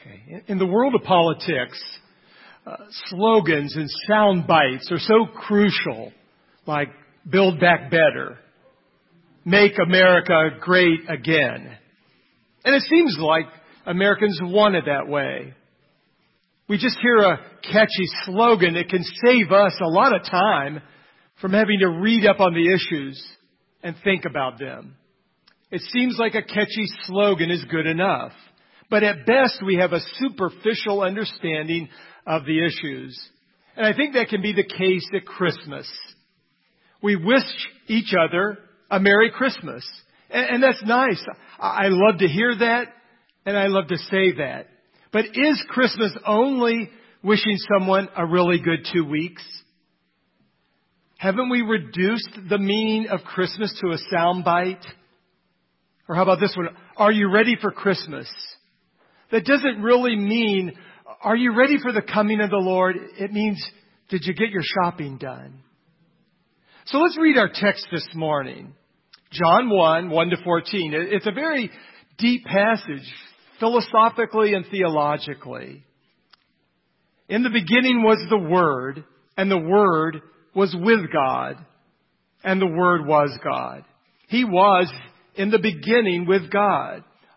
Okay. In the world of politics, uh, slogans and sound bites are so crucial, like build back better, make America great again. And it seems like Americans want it that way. We just hear a catchy slogan that can save us a lot of time from having to read up on the issues and think about them. It seems like a catchy slogan is good enough. But at best, we have a superficial understanding of the issues. And I think that can be the case at Christmas. We wish each other a Merry Christmas. And, that's nice. I love to hear that, and I love to say that. But is Christmas only wishing someone a really good two weeks? Haven't we reduced the meaning of Christmas to a soundbite? Or how about this one? Are you ready for Christmas? That doesn't really mean, are you ready for the coming of the Lord? It means, did you get your shopping done? So let's read our text this morning. John 1, 1 to 14. It's a very deep passage, philosophically and theologically. In the beginning was the Word, and the Word was with God, and the Word was God. He was in the beginning with God.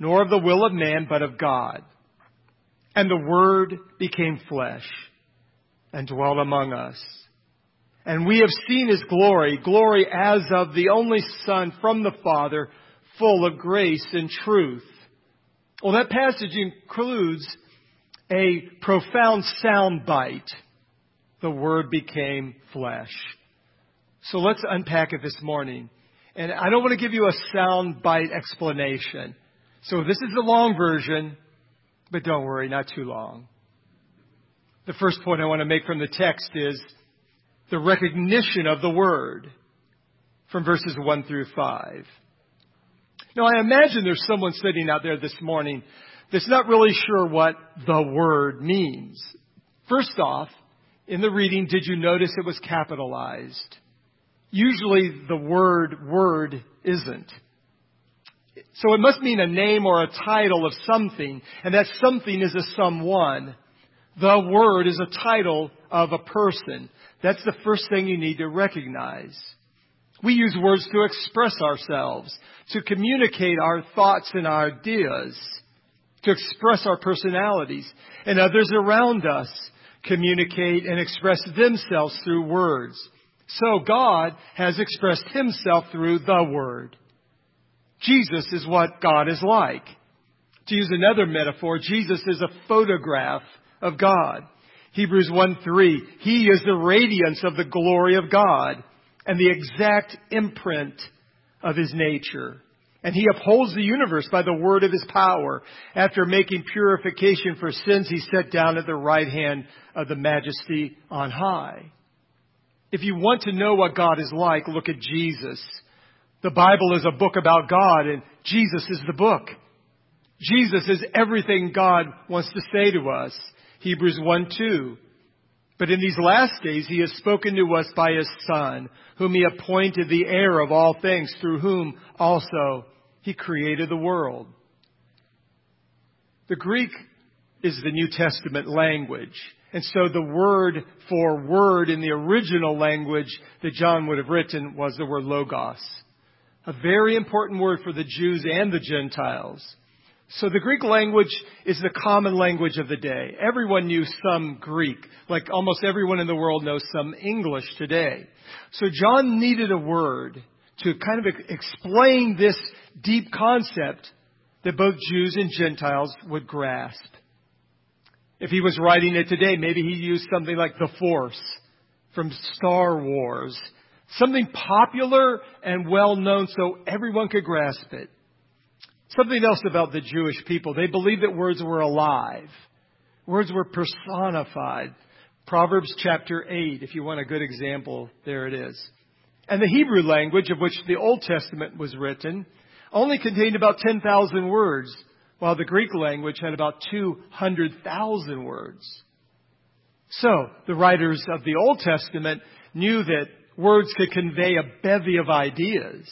nor of the will of man, but of God. And the Word became flesh and dwelt among us. And we have seen His glory, glory as of the only Son from the Father, full of grace and truth. Well, that passage includes a profound sound bite. The Word became flesh. So let's unpack it this morning. And I don't want to give you a sound bite explanation. So this is the long version, but don't worry, not too long. The first point I want to make from the text is the recognition of the Word from verses 1 through 5. Now I imagine there's someone sitting out there this morning that's not really sure what the Word means. First off, in the reading, did you notice it was capitalized? Usually the word word isn't. So it must mean a name or a title of something, and that something is a someone. The word is a title of a person. That's the first thing you need to recognize. We use words to express ourselves, to communicate our thoughts and our ideas, to express our personalities, and others around us communicate and express themselves through words. So God has expressed himself through the Word. Jesus is what God is like. To use another metaphor, Jesus is a photograph of God. Hebrews 1 3, He is the radiance of the glory of God and the exact imprint of His nature. And He upholds the universe by the word of His power. After making purification for sins, He sat down at the right hand of the majesty on high. If you want to know what God is like, look at Jesus. The Bible is a book about God and Jesus is the book. Jesus is everything God wants to say to us. Hebrews 1 2. But in these last days, He has spoken to us by His Son, whom He appointed the heir of all things, through whom also He created the world. The Greek is the New Testament language. And so the word for word in the original language that John would have written was the word logos a very important word for the Jews and the Gentiles. So the Greek language is the common language of the day. Everyone knew some Greek, like almost everyone in the world knows some English today. So John needed a word to kind of explain this deep concept that both Jews and Gentiles would grasp. If he was writing it today, maybe he used something like the Force from Star Wars. Something popular and well known so everyone could grasp it. Something else about the Jewish people. They believed that words were alive. Words were personified. Proverbs chapter 8, if you want a good example, there it is. And the Hebrew language of which the Old Testament was written only contained about 10,000 words, while the Greek language had about 200,000 words. So, the writers of the Old Testament knew that words could convey a bevy of ideas.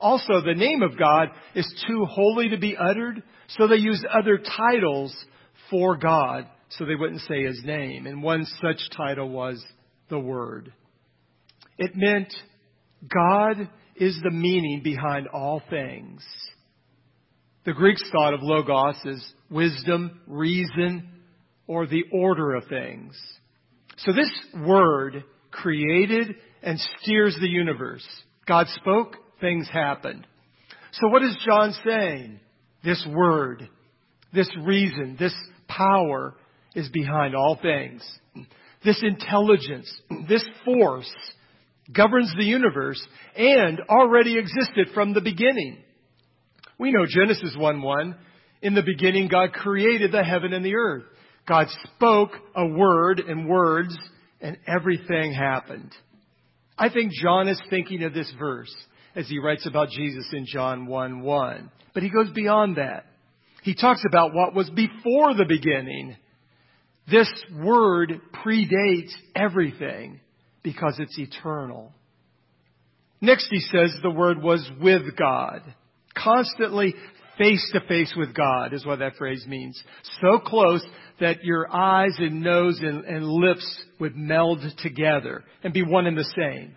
Also, the name of God is too holy to be uttered, so they used other titles for God so they wouldn't say his name. And one such title was the Word. It meant God is the meaning behind all things. The Greeks thought of logos as wisdom, reason, or the order of things. So this word created and steers the universe. God spoke, things happened. So what is John saying? This word, this reason, this power is behind all things. This intelligence, this force governs the universe and already existed from the beginning. We know Genesis 1-1. In the beginning, God created the heaven and the earth. God spoke a word and words and everything happened. I think John is thinking of this verse as he writes about Jesus in John 1 1. But he goes beyond that. He talks about what was before the beginning. This word predates everything because it's eternal. Next he says the word was with God. Constantly face to face with God is what that phrase means. So close that your eyes and nose and, and lips would meld together and be one and the same.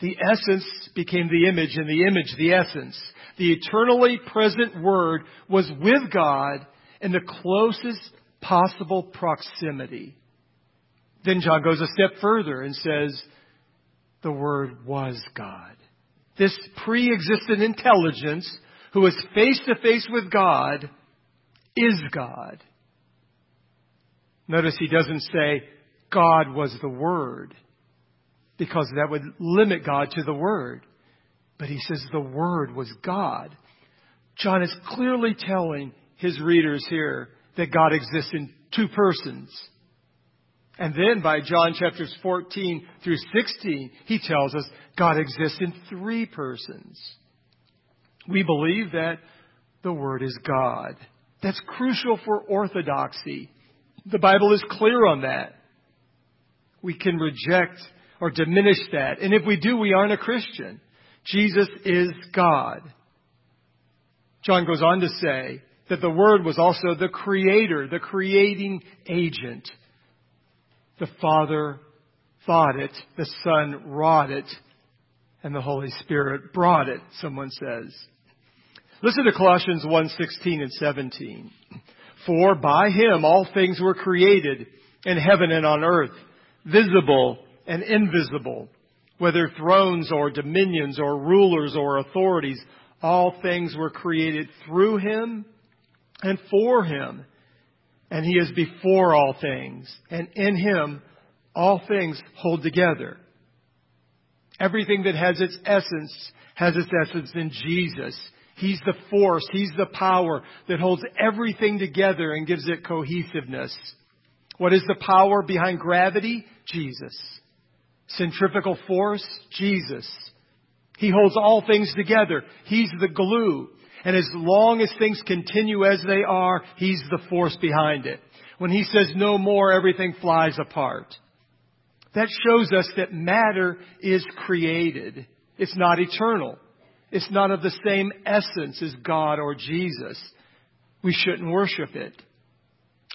The essence became the image and the image the essence. The eternally present Word was with God in the closest possible proximity. Then John goes a step further and says, the Word was God. This pre-existent intelligence who is face to face with God is God. Notice he doesn't say God was the Word because that would limit God to the Word. But he says the Word was God. John is clearly telling his readers here that God exists in two persons. And then by John chapters 14 through 16, he tells us God exists in three persons. We believe that the Word is God. That's crucial for orthodoxy. The Bible is clear on that. We can reject or diminish that. And if we do, we aren't a Christian. Jesus is God. John goes on to say that the Word was also the creator, the creating agent. The Father thought it, the Son wrought it, and the Holy Spirit brought it, someone says. Listen to Colossians 1:16 and 17. For by him all things were created in heaven and on earth, visible and invisible, whether thrones or dominions or rulers or authorities, all things were created through him and for him. And he is before all things. And in him, all things hold together. Everything that has its essence has its essence in Jesus. He's the force, He's the power that holds everything together and gives it cohesiveness. What is the power behind gravity? Jesus. Centrifugal force, Jesus. He holds all things together. He's the glue. And as long as things continue as they are, He's the force behind it. When He says no more, everything flies apart. That shows us that matter is created. It's not eternal. It's not of the same essence as God or Jesus. We shouldn't worship it.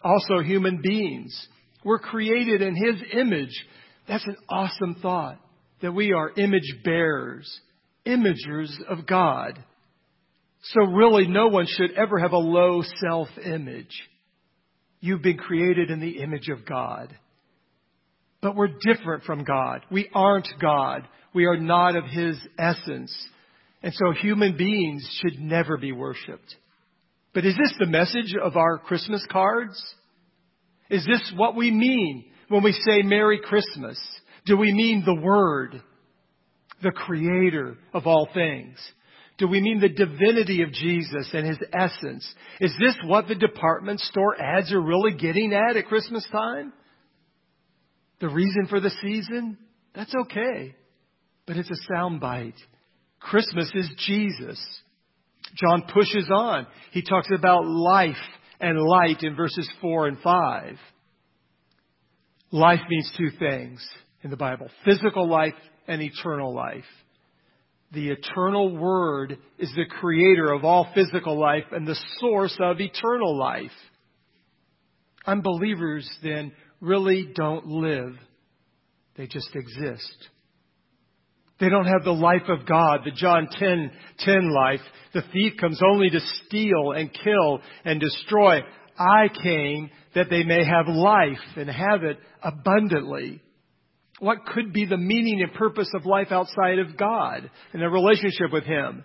Also, human beings. We're created in His image that's an awesome thought that we are image bearers, imagers of God. So really no one should ever have a low self-image. You've been created in the image of God. But we're different from God. We aren't God. We are not of His essence. And so human beings should never be worshiped. But is this the message of our Christmas cards? Is this what we mean when we say Merry Christmas? Do we mean the Word, the Creator of all things? Do we mean the divinity of Jesus and His essence? Is this what the department store ads are really getting at at Christmas time? The reason for the season? That's okay. But it's a soundbite. Christmas is Jesus. John pushes on. He talks about life and light in verses 4 and 5. Life means two things in the Bible physical life and eternal life. The eternal Word is the creator of all physical life and the source of eternal life. Unbelievers then really don't live, they just exist. They don't have the life of God, the John 10, 10 life. The thief comes only to steal and kill and destroy. I came that they may have life and have it abundantly. What could be the meaning and purpose of life outside of God and a relationship with Him?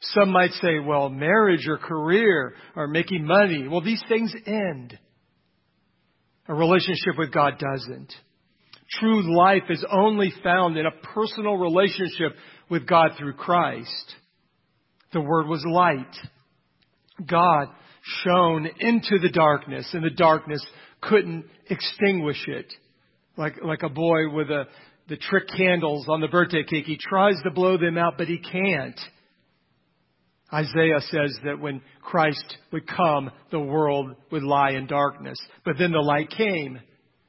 Some might say, well, marriage or career or making money, well, these things end. A relationship with God doesn't. True life is only found in a personal relationship with God through Christ. The Word was light. God shone into the darkness, and the darkness couldn't extinguish it. Like, like a boy with a, the trick candles on the birthday cake. He tries to blow them out, but he can't. Isaiah says that when Christ would come, the world would lie in darkness. But then the light came,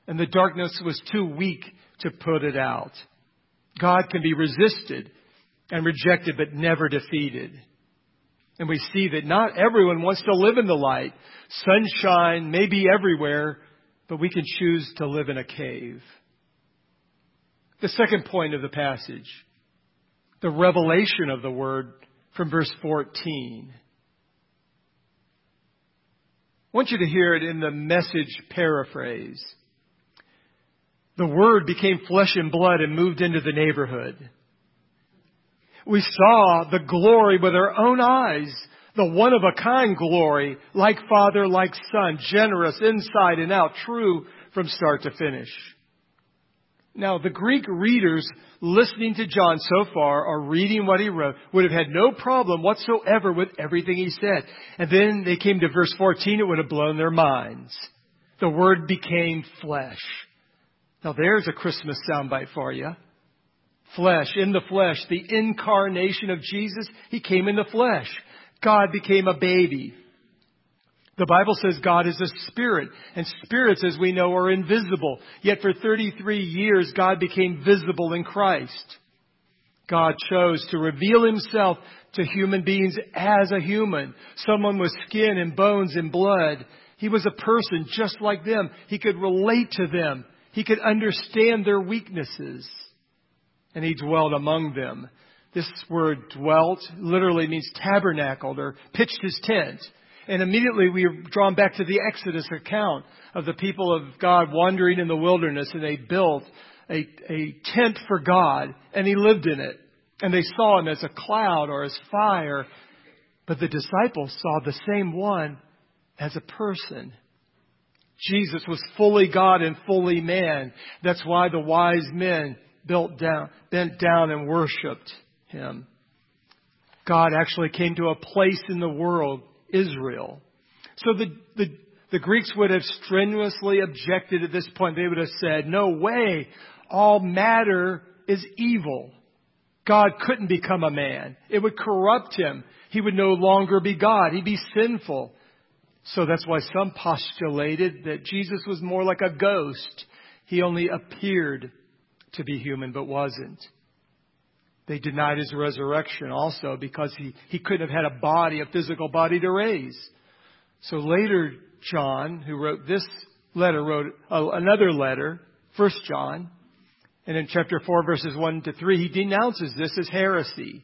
and the darkness was too weak to put it out. God can be resisted and rejected, but never defeated. And we see that not everyone wants to live in the light. Sunshine may be everywhere, but we can choose to live in a cave. The second point of the passage, the revelation of the word from verse 14. I want you to hear it in the message paraphrase. The Word became flesh and blood and moved into the neighborhood. We saw the glory with our own eyes, the one of a kind glory, like Father, like Son, generous inside and out, true from start to finish. Now, the Greek readers listening to John so far or reading what he wrote would have had no problem whatsoever with everything he said. And then they came to verse 14, it would have blown their minds. The Word became flesh. Now there's a Christmas soundbite for you. Flesh, in the flesh, the incarnation of Jesus, He came in the flesh. God became a baby. The Bible says God is a spirit, and spirits, as we know, are invisible. Yet for 33 years, God became visible in Christ. God chose to reveal himself to human beings as a human, someone with skin and bones and blood. He was a person just like them. He could relate to them. He could understand their weaknesses. And he dwelt among them. This word dwelt literally means tabernacled or pitched his tent. And immediately we are drawn back to the Exodus account of the people of God wandering in the wilderness and they built a, a tent for God and he lived in it. And they saw him as a cloud or as fire. But the disciples saw the same one as a person. Jesus was fully God and fully man. That's why the wise men built down, bent down and worshiped him. God actually came to a place in the world Israel. So the, the, the Greeks would have strenuously objected at this point. They would have said, no way, all matter is evil. God couldn't become a man. It would corrupt him. He would no longer be God. He'd be sinful. So that's why some postulated that Jesus was more like a ghost. He only appeared to be human but wasn't. They denied his resurrection also because he, he couldn't have had a body, a physical body to raise. So later, John, who wrote this letter, wrote another letter, First John, and in chapter 4, verses 1 to 3, he denounces this as heresy.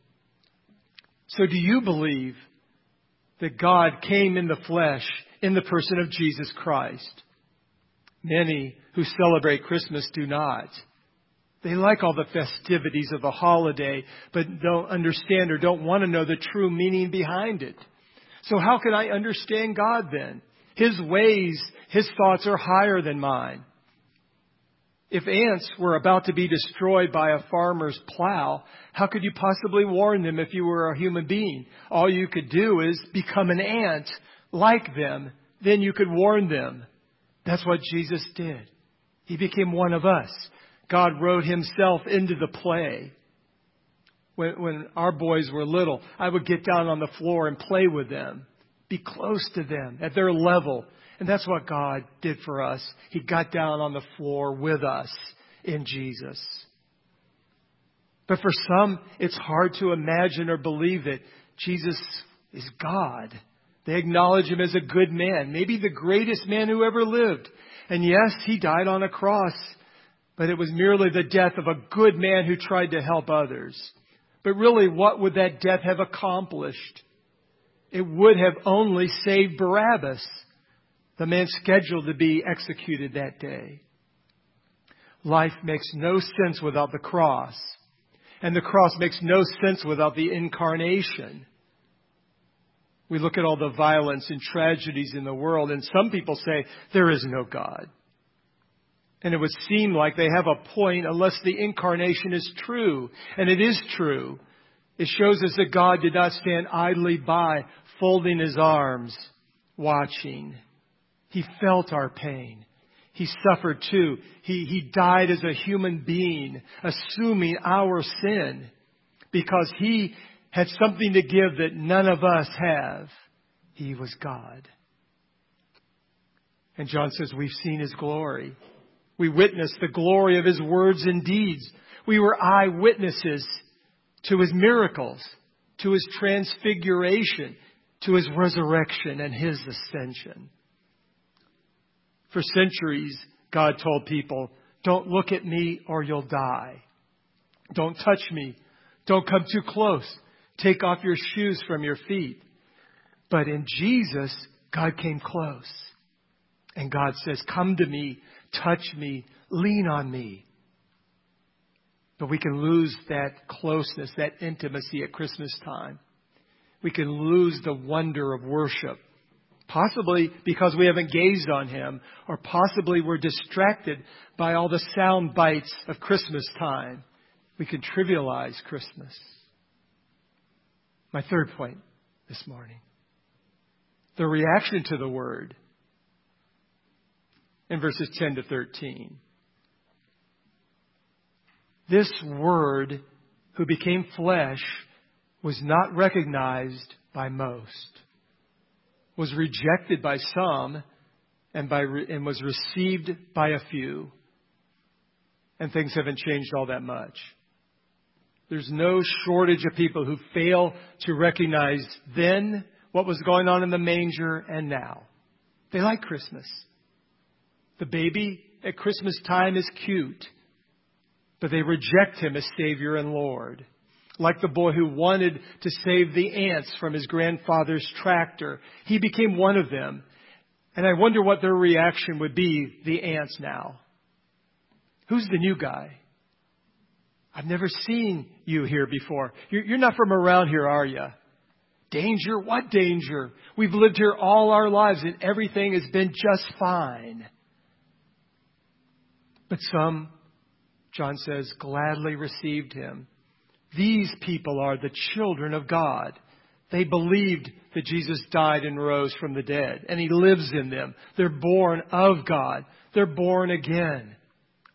So do you believe that God came in the flesh in the person of Jesus Christ? Many who celebrate Christmas do not. They like all the festivities of the holiday, but don't understand or don't want to know the true meaning behind it. So how can I understand God then? His ways, His thoughts are higher than mine. If ants were about to be destroyed by a farmer's plow, how could you possibly warn them if you were a human being? All you could do is become an ant like them. Then you could warn them. That's what Jesus did. He became one of us. God wrote himself into the play. When, when our boys were little, I would get down on the floor and play with them, be close to them at their level, and that's what God did for us. He got down on the floor with us in Jesus. But for some, it's hard to imagine or believe that Jesus is God. They acknowledge him as a good man, maybe the greatest man who ever lived. And yes, he died on a cross, but it was merely the death of a good man who tried to help others. But really, what would that death have accomplished? It would have only saved Barabbas the man scheduled to be executed that day. Life makes no sense without the cross. And the cross makes no sense without the incarnation. We look at all the violence and tragedies in the world, and some people say there is no God. And it would seem like they have a point unless the incarnation is true. And it is true. It shows us that God did not stand idly by, folding his arms, watching. He felt our pain. He suffered too. He, he died as a human being, assuming our sin, because he had something to give that none of us have. He was God. And John says, We've seen his glory. We witnessed the glory of his words and deeds. We were eyewitnesses to his miracles, to his transfiguration, to his resurrection and his ascension. For centuries, God told people, don't look at me or you'll die. Don't touch me. Don't come too close. Take off your shoes from your feet. But in Jesus, God came close. And God says, come to me, touch me, lean on me. But we can lose that closeness, that intimacy at Christmas time. We can lose the wonder of worship Possibly because we haven't gazed on him, or possibly we're distracted by all the sound bites of Christmas time. We can trivialize Christmas. My third point this morning. The reaction to the word in verses 10 to 13. This word who became flesh was not recognized by most was rejected by some and, by, and was received by a few. And things haven't changed all that much. There's no shortage of people who fail to recognize then what was going on in the manger and now. They like Christmas. The baby at Christmas time is cute, but they reject him as Savior and Lord like the boy who wanted to save the ants from his grandfather's tractor. He became one of them. And I wonder what their reaction would be, the ants now. Who's the new guy? I've never seen you here before. You're, not from around here, are you? Danger? What danger? We've lived here all our lives and everything has been just fine. But some, John says, gladly received him. These people are the children of God. They believed that Jesus died and rose from the dead, and He lives in them. They're born of God. They're born again.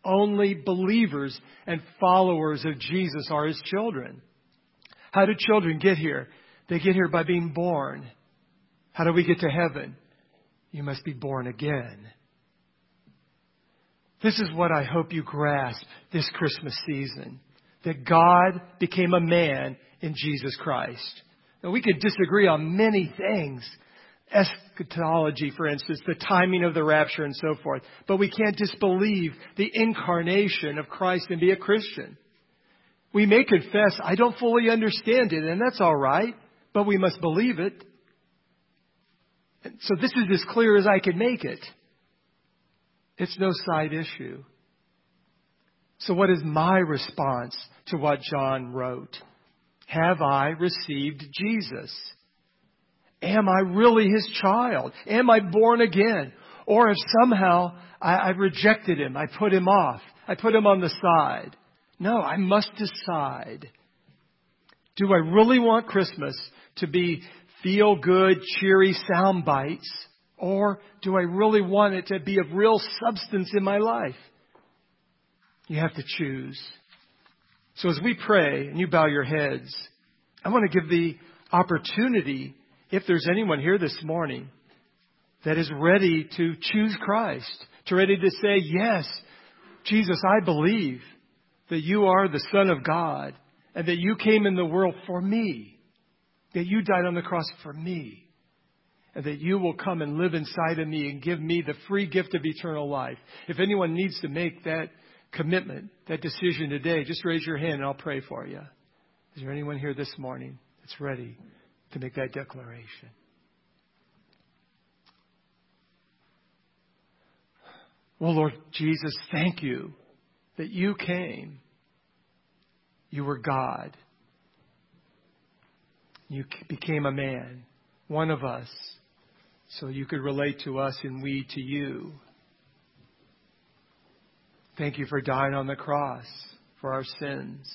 Only believers and followers of Jesus are His children. How do children get here? They get here by being born. How do we get to heaven? You must be born again. This is what I hope you grasp this Christmas season. That God became a man in Jesus Christ. Now we could disagree on many things. Eschatology, for instance, the timing of the rapture and so forth. But we can't disbelieve the incarnation of Christ and be a Christian. We may confess, I don't fully understand it, and that's all right, but we must believe it. So this is as clear as I can make it. It's no side issue. So what is my response to what John wrote? Have I received Jesus? Am I really his child? Am I born again? Or if somehow I, I rejected him, I put him off, I put him on the side. No, I must decide. Do I really want Christmas to be feel good, cheery sound bites? Or do I really want it to be of real substance in my life? You have to choose. So as we pray and you bow your heads, I want to give the opportunity, if there's anyone here this morning that is ready to choose Christ, to ready to say, yes, Jesus, I believe that you are the Son of God and that you came in the world for me, that you died on the cross for me and that you will come and live inside of me and give me the free gift of eternal life. If anyone needs to make that commitment, that decision today, just raise your hand and I'll pray for you. Is there anyone here this morning that's ready to make that declaration? Well, Lord Jesus, thank you that you came. You were God. You became a man, one of us so you could relate to us and we to you. Thank you for dying on the cross for our sins.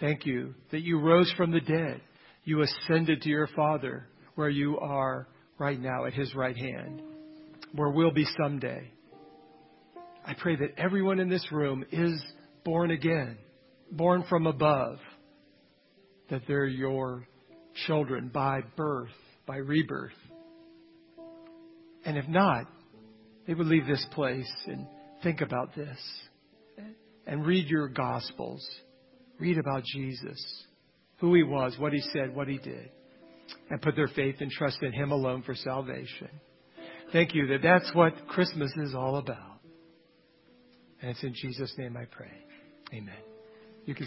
Thank you that you rose from the dead. You ascended to your Father where you are right now at his right hand, where we'll be someday. I pray that everyone in this room is born again, born from above, that they're your children by birth, by rebirth. And if not, they would leave this place and think about this and read your Gospels. Read about Jesus, who he was, what he said, what he did, and put their faith and trust in him alone for salvation. Thank you that that's what Christmas is all about. And it's in Jesus' name I pray. Amen. You can